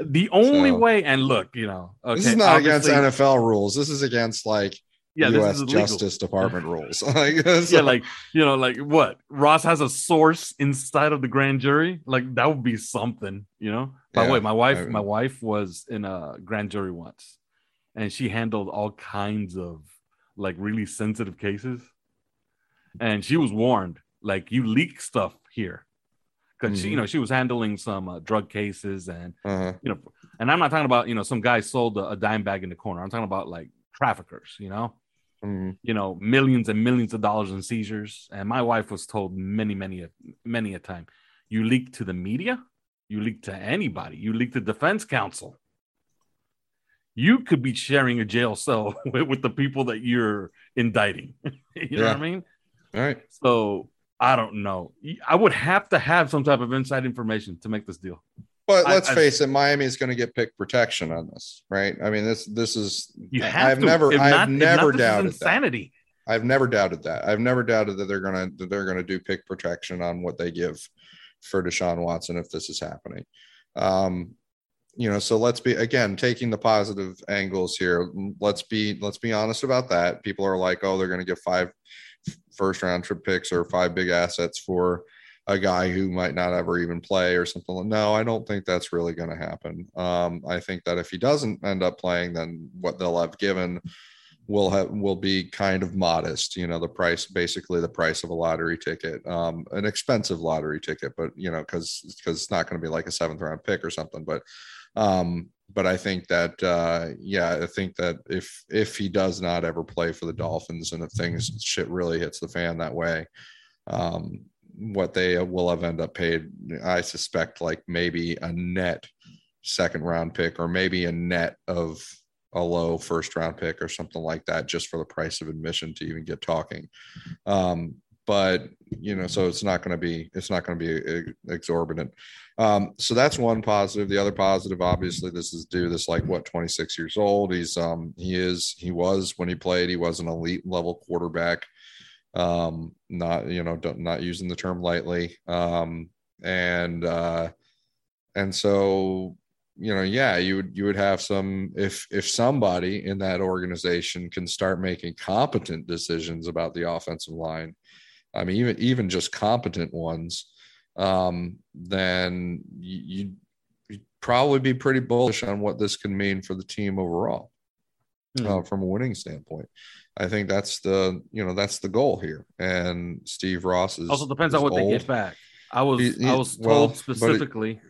the only So- way, and look, you know, okay, this is not against NFL rules. This is against like yeah, U.S. Justice Department rules. like, yeah, like you know, like what Ross has a source inside of the grand jury. Like that would be something, you know. By the Yeah, way, my wife, I- my wife was in a grand jury once, and she handled all kinds of like really sensitive cases, and she was warned, like you leak stuff here, because she, Mhm. you know, she was handling some uh, drug cases and uh-huh. you know, and I'm not talking about you know some guy sold a, a dime bag in the corner. I'm talking about like traffickers, you know Mhm. you know millions and millions of dollars in seizures and my wife was told many many a many a time you leak to the media you leak to anybody you leak to defense counsel you could be sharing a jail cell with, with the people that you're indicting you know what i mean All right. so i don't know i would have to have some type of inside information to make this deal But let's I- face it, Miami is going to get pick protection on this, right? I mean, this this is you have I've to. never If I've not- not, never is doubted that. insanity I've never doubted that. I've never doubted that they're gonna that they're gonna do pick protection on what they give for Deshaun Watson if this is happening. Um, you know, so let's be again taking the positive angles here. Let's be let's be honest about that. People are like, oh, they're gonna give five first round trip picks or five big assets for a guy who might not ever even play or something. like No, I don't think that's really going to happen. Um, I think that if he doesn't end up playing, then what they'll have given will have will be kind of modest. You know, the price basically the price of a lottery ticket, um, an expensive lottery ticket, but you know, because because it's not going to be like a seventh round pick or something. But um, but I think that uh, yeah, I think that if if he does not ever play for the Dolphins and if things shit really hits the fan that way, um, what they will have end up paid, I suspect like maybe a net second round pick or maybe a net of a low first round pick or something like that just for the price of admission to even get talking. Um but you know so it's not going to be it's not going to be e- exorbitant. Um so that's one positive. The other positive obviously this is due this like what 26 years old. He's um he is he was when he played he was an elite level quarterback. Um not you know not using the term lightly. Um and uh and so you know yeah you would you would have some if if somebody in that organization can start making competent decisions about the offensive line i mean even even just competent ones um then you, you'd, you'd probably be pretty bullish on what this can mean for the team overall uh, from a winning standpoint. I think that's the you know that's the goal here. And steve ross is also depends is on what they get back. I was He- he- i was told well, but it- specifically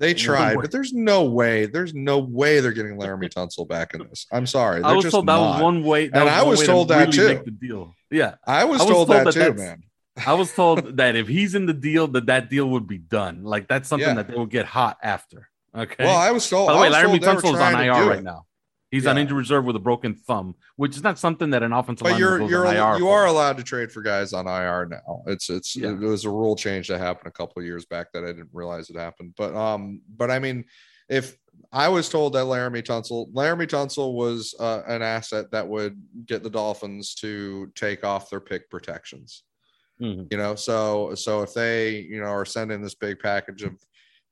They tried, but there's no way. There's no way they're getting Laremy Tunsil back in this. I'm sorry. I was told that was one way. that And I was way to told that really too. Make the deal. Yeah, I was, I was told, told that, that too, man. I was told that if he's in the deal, that that deal would be done. Like that's something Yeah. that they will get hot after. Okay. Well, I was told. By the way, Laremy told Tunsil is on IR right now. He's on Yeah. injured reserve with a broken thumb, which is not something that an offensive But lineman you're you're on IR you are allowed to trade for guys on IR now. It's it's Yeah. it was a rule change that happened a couple of years back that I didn't realize it happened. But um, but I mean, if I was told that Laremy Tunsil, Laremy Tunsil was uh, an asset that would get the Dolphins to take off their pick protections. Mhm. you know so so if they you know are sending this big package of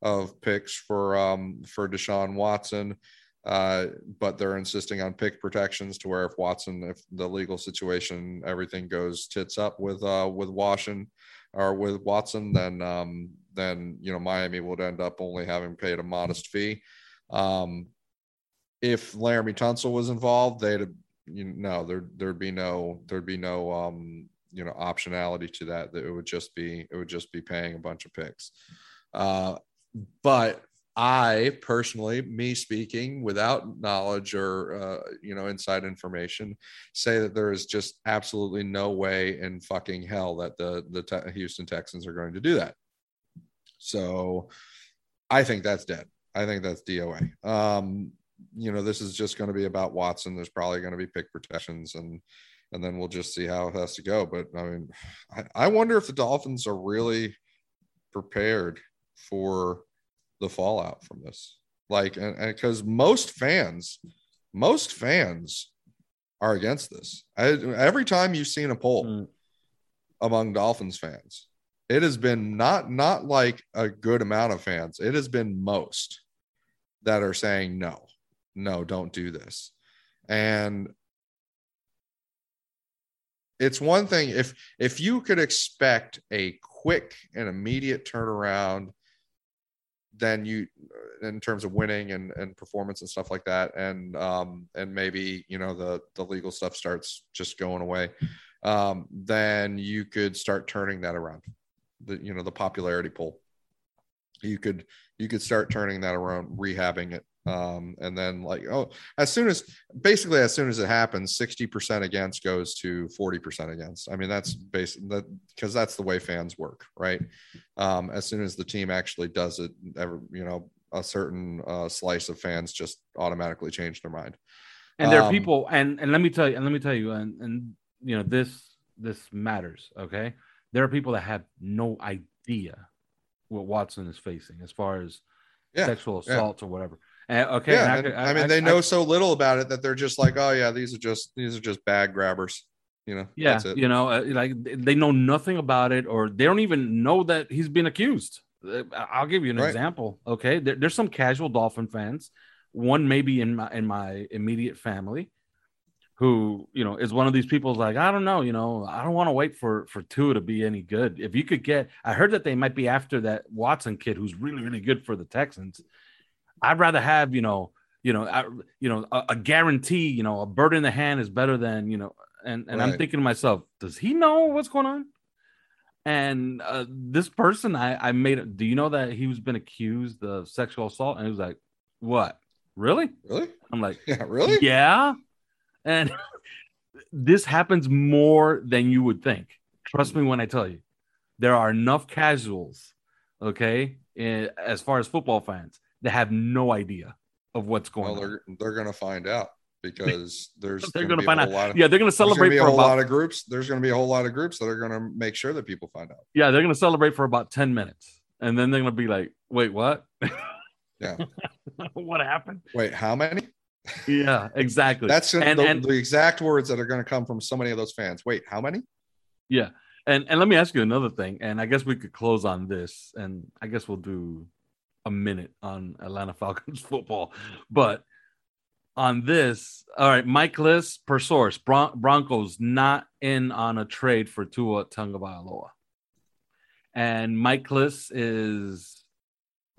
of picks for um for deshaun watson uh but they're insisting on pick protections to where if watson if the legal situation everything goes tits up with uh with washington or with watson then um then you know miami would end up only having paid a modest fee. Um if laremy tunsil was involved they'd you know there there'd be no there'd be no um you know optionality to that that it would just be it would just be paying a bunch of picks. Uh but I personally, me speaking without knowledge or uh, you know inside information, say that there is just absolutely no way in fucking hell that the the te- Houston Texans are going to do that. So, I think that's dead. I think that's DOA. Um, you know, this is just going to be about Watson. There's probably going to be pick protections and and then we'll just see how it has to go. But I mean, I, I wonder if the Dolphins are really prepared for the fallout from this. Like, and because most fans, most fans are against this. I, every time you've seen a poll mm. among Dolphins fans, it has been not not like a good amount of fans. It has been most that are saying no, no, don't do this. And it's one thing if if you could expect a quick and immediate turnaround then you in terms of winning and, and performance and stuff like that. And um and maybe you know the the legal stuff starts just going away. Um then you could start turning that around the you know the popularity poll you could you could start turning that around rehabbing it um, and then like oh as soon as basically as soon as it happens 60% against goes to 40% against. I mean that's basically that because that's the way fans work right? Um, as soon as the team actually does it ever you know a certain uh, slice of fans just automatically change their mind. And there are um, people and and let me tell you and let me tell you and and you know this this matters okay? There are people that have no idea what watson is facing as far as yeah, sexual assault yeah. or whatever uh, okay. Yeah, I, I, I, mean, they know so little about it that they're just like, oh yeah, these are just these are just bag grabbers. You know. Yeah. You know, uh, like they know nothing about it, or they don't even know that he's been accused. Uh, I'll give you an right. example. Okay, there, there's some casual Dolphin fans. One maybe in my in my immediate family, who you know is one of these people like I don't know, you know, I don't want to wait for for Tua to be any good. If you could get, I heard that they might be after that Watson kid who's really really good for the Texans. I'd rather have you know you know I, you know a, a, guarantee you know a bird in the hand is better than you know and and right. I'm thinking to myself does he know what's going on? And uh, this person I I made do you know that he was been accused of sexual assault? And he was like what? Really? Really? I'm like yeah really? Yeah. And this happens more than you would think. Trust me when I tell you there are enough casuals okay in, as far as football fans that have no idea of what's going well, they're, on. They're going to find out because there's they're going to find out. Of, yeah, they're going to celebrate for a about, lot of groups. There's going to be a whole lot of groups that are going to make sure that people find out. Yeah, they're going to celebrate for about ten minutes, and then they're going to be like, "Wait, what? Yeah, what happened? Wait, how many?" Yeah, exactly. That's and, the, and, the exact words that are going to come from so many of those fans. Wait, how many? Yeah, and and let me ask you another thing, and I guess we could close on this, and I guess we'll do a minute on Atlanta Falcons football, but on this, all right, Mike Klis per source, Bron- Broncos not in on a trade for Tua Tagovailoa, and Mike Klis is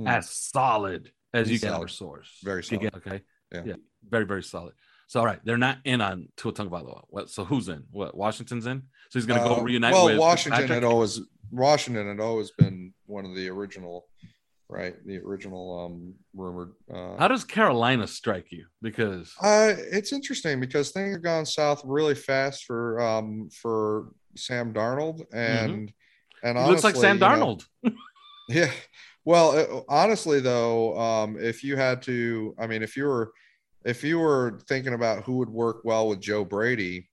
mm. as solid as He's you get solid. source. Very solid. Get, okay, yeah. yeah. very very solid. So all right, they're not in on Tua Tagovailoa. What? So who's in? What? Washington's in. So he's going to go uh, reunite. Well, with Washington Patrick? had always Washington had always been one of the original right? The original um rumored. Uh, How does Carolina strike you? Because uh, it's interesting because things have gone south really fast for um for Sam Darnold and mm-hmm. and honestly, looks like Sam Darnold. Know, yeah. Well, it, uh, honestly though, um, if you had to, I mean, if you were if you were thinking about who would work well with Joe Brady,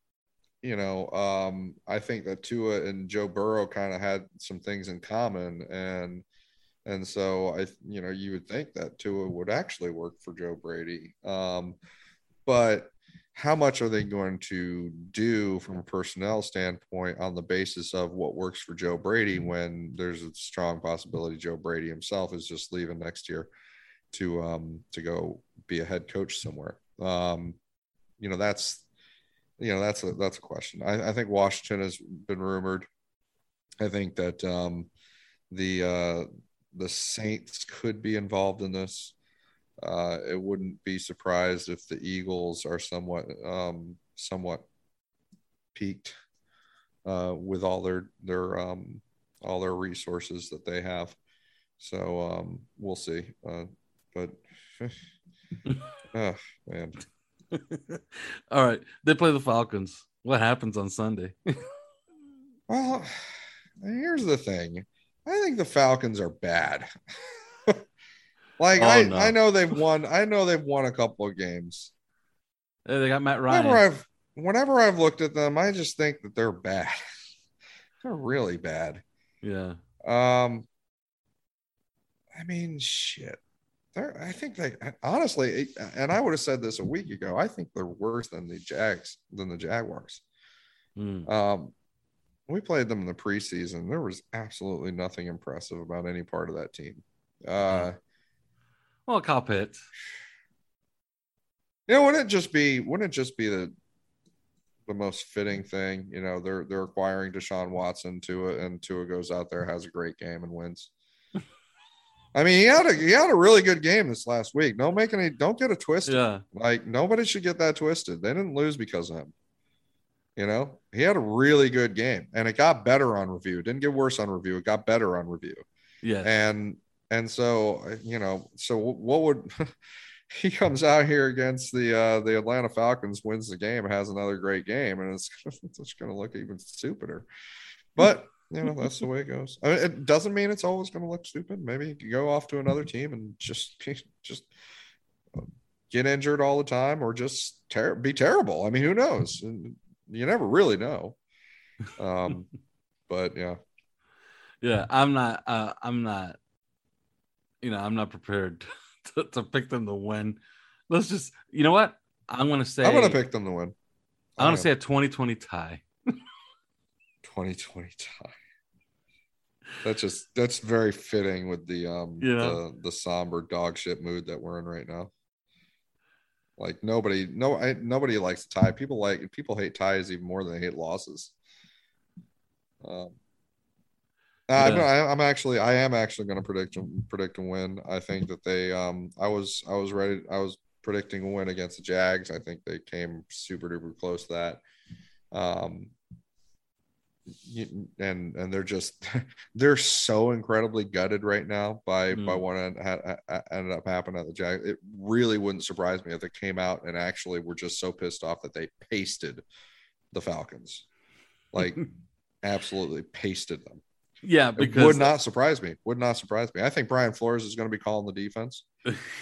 you know, um, I think that Tua and Joe Burrow kind of had some things in common, and and so I, you know, you would think that Tua would actually work for Joe Brady. Um, but how much are they going to do from a personnel standpoint on the basis of what works for Joe Brady when there's a strong possibility Joe Brady himself is just leaving next year to um, to go be a head coach somewhere. Um, you know, that's you know that's a that's a question. I, I think Washington has been rumored. I think that um, the uh, the Saints could be involved in this. Uh, it wouldn't be surprised if the Eagles are somewhat um, somewhat piqued uh, with all their their um, all their resources that they have. So um, we'll see. Uh, but oh man. All right, they play the Falcons. What happens on Sunday? well, here's the thing. I think the Falcons are bad. like oh, I, no. I know they've won. I know they've won a couple of games. Yeah, they got Matt Ryan. Whenever I've whenever I've looked at them, I just think that they're bad. they're really bad. Yeah. Um. I mean, shit. They're, I think they honestly, and I would have said this a week ago. I think they're worse than the Jags than the Jaguars. Mm. Um, we played them in the preseason. There was absolutely nothing impressive about any part of that team. Uh, well, Pitts. You know, wouldn't it just be wouldn't it just be the the most fitting thing? You know, they're they're acquiring Deshaun Watson to it, and Tua goes out there, has a great game, and wins. I mean, he had a he had a really good game this last week. Don't make any don't get it twisted. Yeah. Like nobody should get that twisted. They didn't lose because of him. You know, he had a really good game and it got better on review. It didn't get worse on review. It got better on review. Yeah. And and so you know, so what would he comes out here against the uh the Atlanta Falcons, wins the game, has another great game, and it's it's going to look even stupider. But you know that's the way it goes. I mean, it doesn't mean it's always going to look stupid. Maybe you can go off to another team and just just get injured all the time, or just ter- be terrible. I mean, who knows? You never really know. Um, but yeah, yeah, I'm not. Uh, I'm not. You know, I'm not prepared to, to pick them to win. Let's just. You know what? I'm gonna say. I'm gonna pick them to win. I'm gonna say a 2020 tie. 2020 tie. That's just that's very fitting with the um yeah. the the somber dog shit mood that we're in right now. Like nobody, no, I, nobody likes a tie. People like people hate ties even more than they hate losses. Um, yeah. I'm, I'm actually, I am actually going to predict predict a win. I think that they, um, I was, I was ready. I was predicting a win against the Jags. I think they came super duper close to that. Um, and and they're just they're so incredibly gutted right now by mm. by what ended, ended up happening at the Jack. It really wouldn't surprise me if they came out and actually were just so pissed off that they pasted the Falcons, like absolutely pasted them. Yeah, because it would not surprise me. Would not surprise me. I think Brian Flores is going to be calling the defense.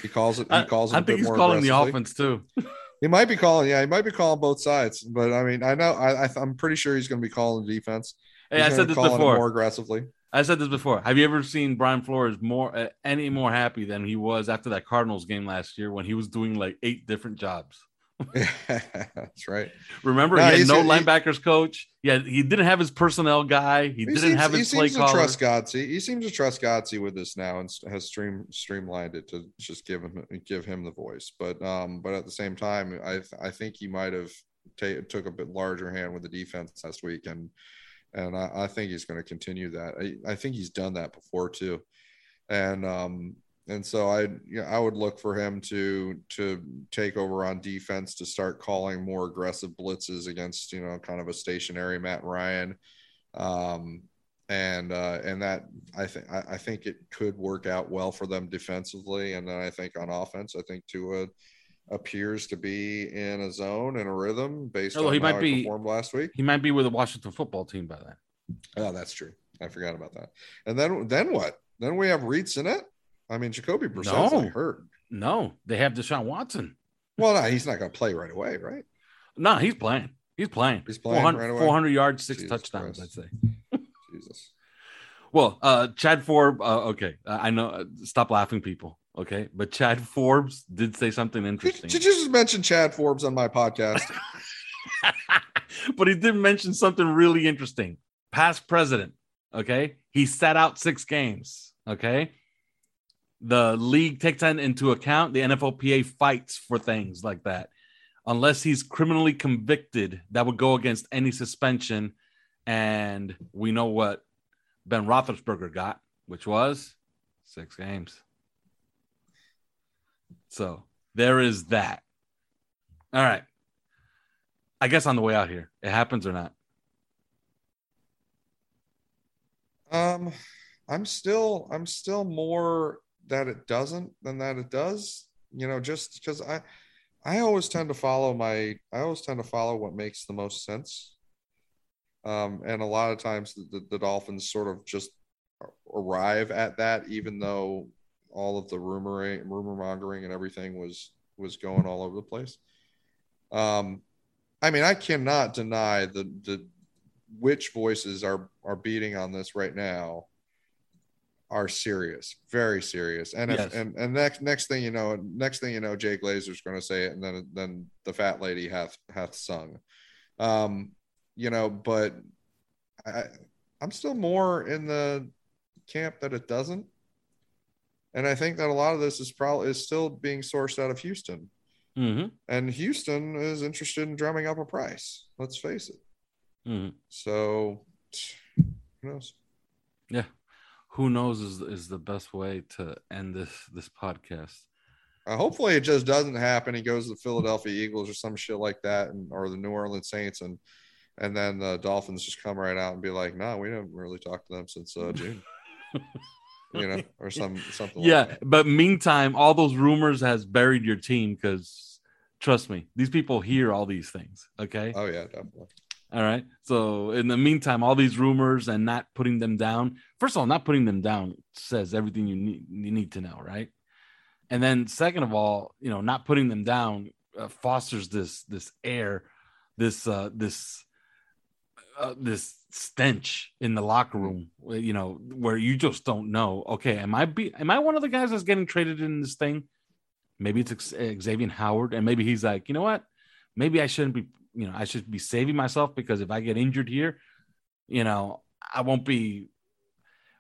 He calls it. He calls it. I think he's calling the offense too. He might be calling, yeah, he might be calling both sides. But I mean, I know, I, I am pretty sure he's going to be calling defense. Hey, I said this before. More aggressively. I said this before. Have you ever seen Brian Flores more uh, any more happy than he was after that Cardinals game last year when he was doing like eight different jobs? That's right. Remember, no, he had no he, linebackers coach. Yeah, he didn't have his personnel guy. He, he didn't seems, have his he play seems to trust Godsey. He seems to trust Godsey with this now and has stream streamlined it to just give him give him the voice. But um, but at the same time, I I think he might have t- took a bit larger hand with the defense last week, and and I, I think he's going to continue that. I, I think he's done that before too, and um, and so I you know, I would look for him to to take over on defense to start calling more aggressive blitzes against you know kind of a stationary Matt Ryan, um, and uh, and that I think I think it could work out well for them defensively, and then I think on offense I think Tua appears to be in a zone and a rhythm based oh, on he how might be, performed last week. He might be with the Washington football team by then. Oh, that's true. I forgot about that. And then then what? Then we have Reed Sinnett I mean, Jacoby Brissett's no. hurt. No, they have Deshaun Watson. Well, no, he's not going to play right away, right? No, he's playing. He's playing. He's playing 400, right away. 400 yards, six Jesus touchdowns, Christ. I'd say. Jesus. Well, uh, Chad Forbes. Uh, okay, I know. Uh, stop laughing, people. Okay, but Chad Forbes did say something interesting. Did, did you just mention Chad Forbes on my podcast? but he did mention something really interesting. Past president. Okay, he sat out six games. Okay, the league takes that into account. The NFLPA fights for things like that. Unless he's criminally convicted, that would go against any suspension. And we know what Ben Roethlisberger got, which was six games. So there is that. All right. I guess on the way out here, it happens or not? Um, I'm still I'm still more that it doesn't than that it does. You know, just because I I always tend to follow my I always tend to follow what makes the most sense. Um, and a lot of times the, the, the Dolphins sort of just arrive at that, even though all of the rumor rumor mongering and everything was was going all over the place. Um, I mean, I cannot deny the the which voices are are beating on this right now are serious, very serious. And if, yes. and and next next thing you know, next thing you know, Jay Glazer's going to say it, and then then the fat lady hath hath sung. Um, you know, but I I'm still more in the camp that it doesn't. And I think that a lot of this is probably is still being sourced out of Houston. Mm-hmm. And Houston is interested in drumming up a price. Let's face it. Mm-hmm. So, who knows? Yeah, who knows is is the best way to end this this podcast. Uh, hopefully, it just doesn't happen. He goes to the Philadelphia Eagles or some shit like that, and or the New Orleans Saints, and and then the Dolphins just come right out and be like, "No, we didn't really talk to them since uh, June." you know, or some something. Yeah, like but meantime, all those rumors has buried your team because trust me, these people hear all these things. Okay. Oh yeah, definitely. All right. So in the meantime, all these rumors and not putting them down. First of all, not putting them down says everything you need you need to know, right? And then second of all, you know, not putting them down uh, fosters this this air, this uh, this uh, this stench in the locker room, you know, where you just don't know. Okay, am I be am I one of the guys that's getting traded in this thing? Maybe it's Xavier Howard, and maybe he's like, you know what? Maybe I shouldn't be, you know, I should be saving myself because if I get injured here, you know, I won't be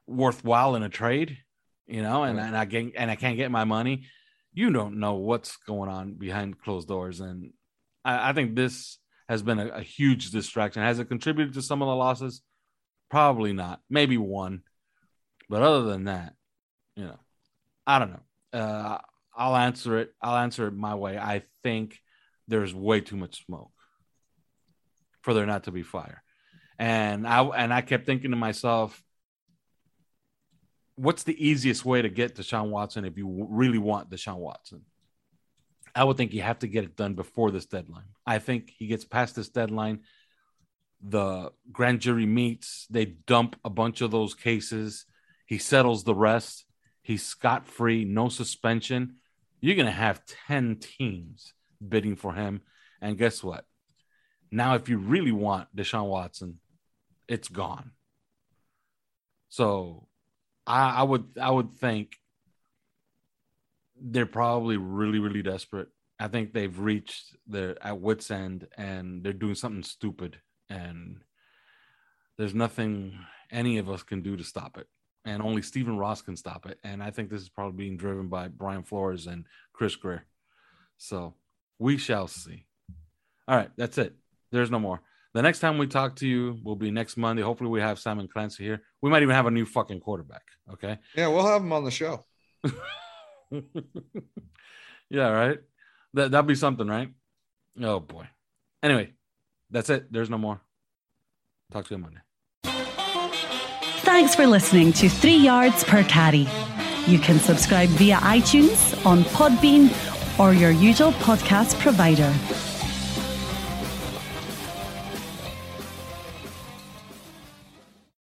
worthwhile in a trade, you know, and, right. and I get and I can't get my money. You don't know what's going on behind closed doors, and I, I think this has been a, a, huge distraction. Has it contributed to some of the losses? Probably not. Maybe one. But other than that, you know, I don't know. Uh, I'll answer it. I'll answer it my way. I think there's way too much smoke for there not to be fire. And I and I kept thinking to myself, what's the easiest way to get Deshaun Watson if you really want Deshaun Watson? I would think you have to get it done before this deadline. I think he gets past this deadline. The grand jury meets, they dump a bunch of those cases. He settles the rest. He's scot free, no suspension. You're going to have 10 teams bidding for him. And guess what? Now, if you really want Deshaun Watson, it's gone. So I, I would I would think they're probably really, really desperate. I think they've reached their at wits end and they're doing something stupid and there's nothing any of us can do to stop it. And only Stephen Ross can stop it. And I think this is probably being driven by Brian Flores and Chris Grier. So we shall see. All right, that's it. There's no more. The next time we talk to you will be next Monday. Hopefully, we have Simon Clancy here. We might even have a new fucking quarterback. Okay. Yeah, we'll have him on the show. yeah, right. That that'd be something, right? Oh boy. Anyway, that's it. There's no more. Talk to you Monday. Thanks for listening to Three Yards Per Carry. You can subscribe via iTunes, on Podbean, or your usual podcast provider.